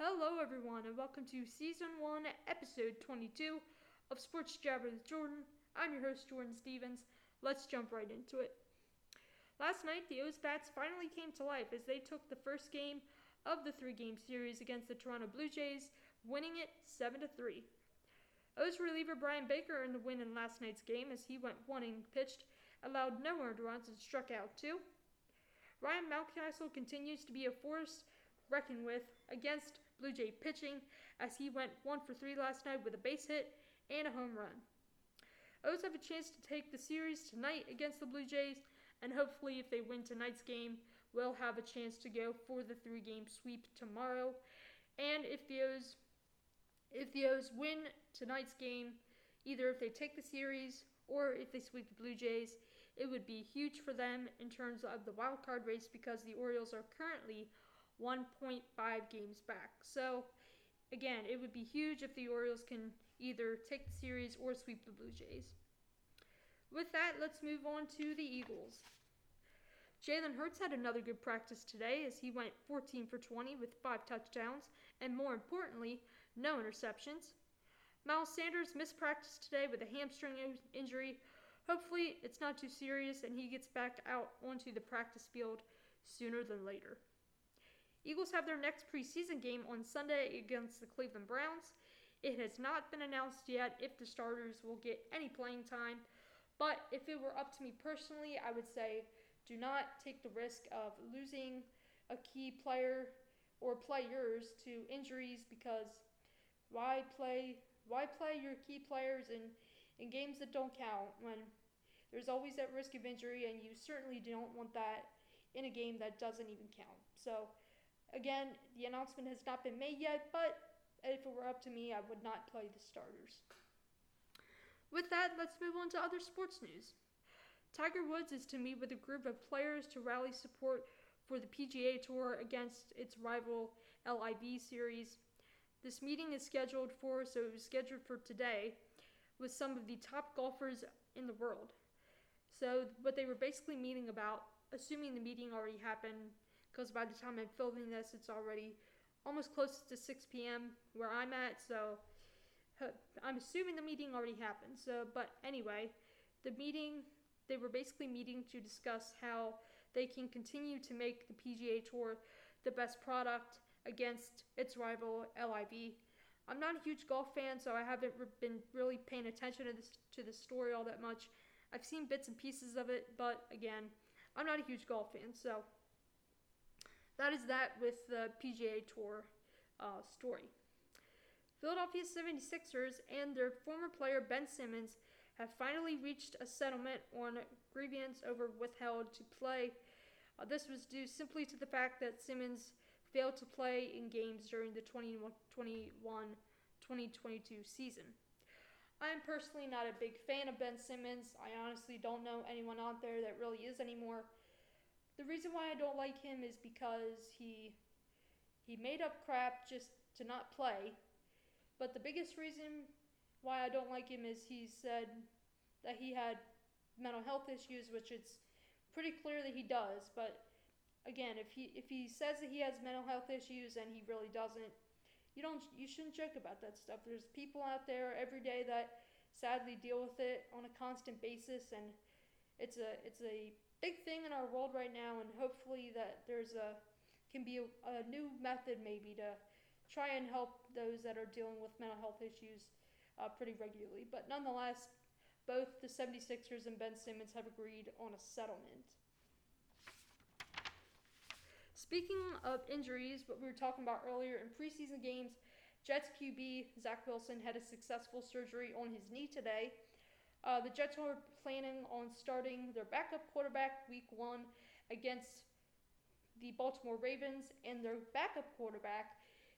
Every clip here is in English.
Hello, everyone, and welcome to Season 1, Episode 22 of Sports Jabber with Jordyn. I'm your host, Jordyn Stevens. Let's jump right into it. Last night, the O's bats finally came to life as they took the first game of the three game series against the Toronto Blue Jays, winning it 7 3. O's reliever Bryan Baker earned the win in last night's game as he went one inning pitched, allowed no earned runs, and struck out two. Ryan Mountcastle continues to be a force reckoned with against Blue Jay pitching as he went 1 for 3 last night with a base hit and a home run. O's have a chance to take the series tonight against the Blue Jays, and hopefully, if they win tonight's game, we'll have a chance to go for the three game sweep tomorrow. And if the O's if the O's win tonight's game, either if they take the series or if they sweep the Blue Jays, it would be huge for them in terms of the wild card race because the Orioles are currently 1.5 games back. So, again, it would be huge if the Orioles can either take the series or sweep the Blue Jays. With that, let's move on to the Eagles. Jalen Hurts had another good practice today as he went 14 for 20 with five touchdowns and, more importantly, no interceptions. Miles Sanders missed practice today with a hamstring injury. Hopefully, it's not too serious and he gets back out onto the practice field sooner than later. Eagles have their next preseason game on Sunday against the Cleveland Browns. It has not been announced yet if the starters will get any playing time, but if it were up to me personally, I would say do not take the risk of losing a key player or players to injuries because why play why play your key players in, in games that don't count when there's always that risk of injury and you certainly don't want that in a game that doesn't even count. So Again, the announcement has not been made yet, but if it were up to me, I would not play the starters. With that, let's move on to other sports news. Tiger Woods is to meet with a group of players to rally support for the PGA Tour against its rival LIV series. This meeting is scheduled for, so it was scheduled for today, with some of the top golfers in the world. So, what they were basically meeting about, assuming the meeting already happened because by the time I'm filming this, it's already almost close to 6 p.m. where I'm at. So uh, I'm assuming the meeting already happened. So, but anyway, the meeting they were basically meeting to discuss how they can continue to make the PGA Tour the best product against its rival LIV. I'm not a huge golf fan, so I haven't been really paying attention to this to the story all that much. I've seen bits and pieces of it, but again, I'm not a huge golf fan, so that is that with the PGA Tour uh, story. Philadelphia 76ers and their former player Ben Simmons have finally reached a settlement on grievance over withheld to play. Uh, this was due simply to the fact that Simmons failed to play in games during the 2021 2022 season. I am personally not a big fan of Ben Simmons. I honestly don't know anyone out there that really is anymore. The reason why I don't like him is because he he made up crap just to not play. But the biggest reason why I don't like him is he said that he had mental health issues, which it's pretty clear that he does. But again, if he if he says that he has mental health issues and he really doesn't, you don't you shouldn't joke about that stuff. There's people out there every day that sadly deal with it on a constant basis, and it's a it's a big thing in our world right now, and hopefully that there's a can be a, a new method maybe to try and help those that are dealing with mental health issues uh, pretty regularly. But nonetheless, both the 76ers and Ben Simmons have agreed on a settlement. Speaking of injuries, what we were talking about earlier in preseason games, Jets QB Zach Wilson had a successful surgery on his knee today. Uh, the Jets are planning on starting their backup quarterback week one against the Baltimore Ravens, and their backup quarterback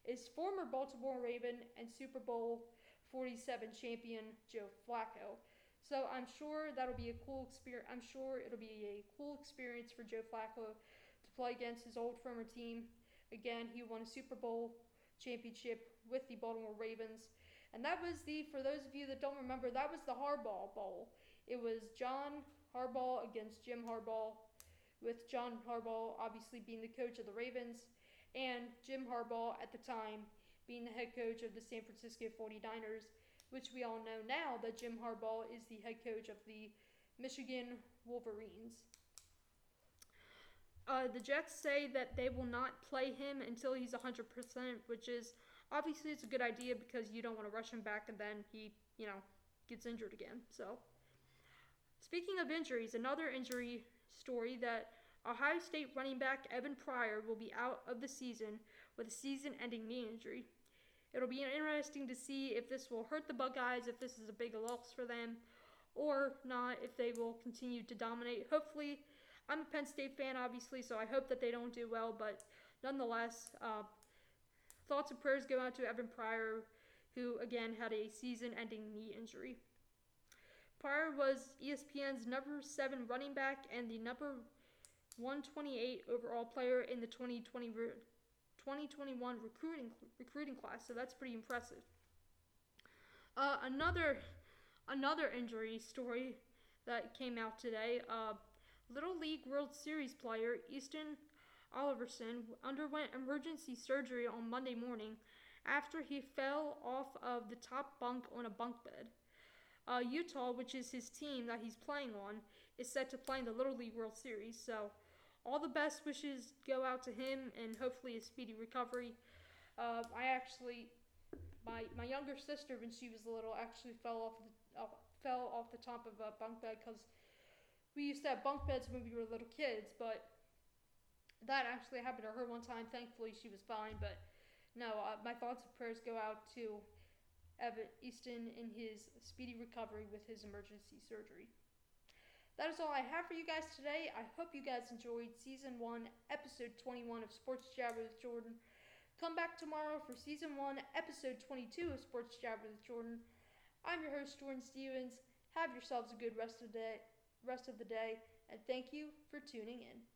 is former Baltimore Raven and Super Bowl 47 champion Joe Flacco. So I'm sure that'll be a cool experience. I'm sure it'll be a cool experience for Joe Flacco to play against his old former team. Again, he won a Super Bowl championship with the Baltimore Ravens and that was the, for those of you that don't remember, that was the Harbaugh Bowl. It was John Harbaugh against Jim Harbaugh, with John Harbaugh obviously being the coach of the Ravens, and Jim Harbaugh at the time being the head coach of the San Francisco 49ers, which we all know now that Jim Harbaugh is the head coach of the Michigan Wolverines. Uh, the Jets say that they will not play him until he's 100%, which is obviously it's a good idea because you don't want to rush him back and then he, you know, gets injured again. So, speaking of injuries, another injury story that Ohio State running back Evan Pryor will be out of the season with a season ending knee injury. It'll be interesting to see if this will hurt the Buckeyes, if this is a big loss for them, or not, if they will continue to dominate. Hopefully, I'm a Penn State fan, obviously, so I hope that they don't do well, but nonetheless, uh, thoughts and prayers go out to Evan Pryor, who again had a season ending knee injury. Pryor was ESPN's number seven running back and the number 128 overall player in the 2020 2021 recruiting recruiting class, so that's pretty impressive. Uh, another another injury story that came out today. Uh, Little League World Series player Easton Oliverson underwent emergency surgery on Monday morning after he fell off of the top bunk on a bunk bed. Uh, Utah, which is his team that he's playing on, is set to play in the Little League World Series. So all the best wishes go out to him and hopefully a speedy recovery. Uh, I actually, my my younger sister when she was little actually fell off the uh, fell off the top of a bunk bed because we used to have bunk beds when we were little kids, but that actually happened to her one time. Thankfully, she was fine. But no, uh, my thoughts and prayers go out to Evan Easton in his speedy recovery with his emergency surgery that is all I have for you guys today. I hope you guys enjoyed season one, episode 21 of Sports Jabber with Jordyn. Come back tomorrow for season one, episode 22 of Sports Jabber with Jordyn. I'm your host, Jordyn Stevens. Have yourselves a good rest of the day, rest of the day, and thank you for tuning in.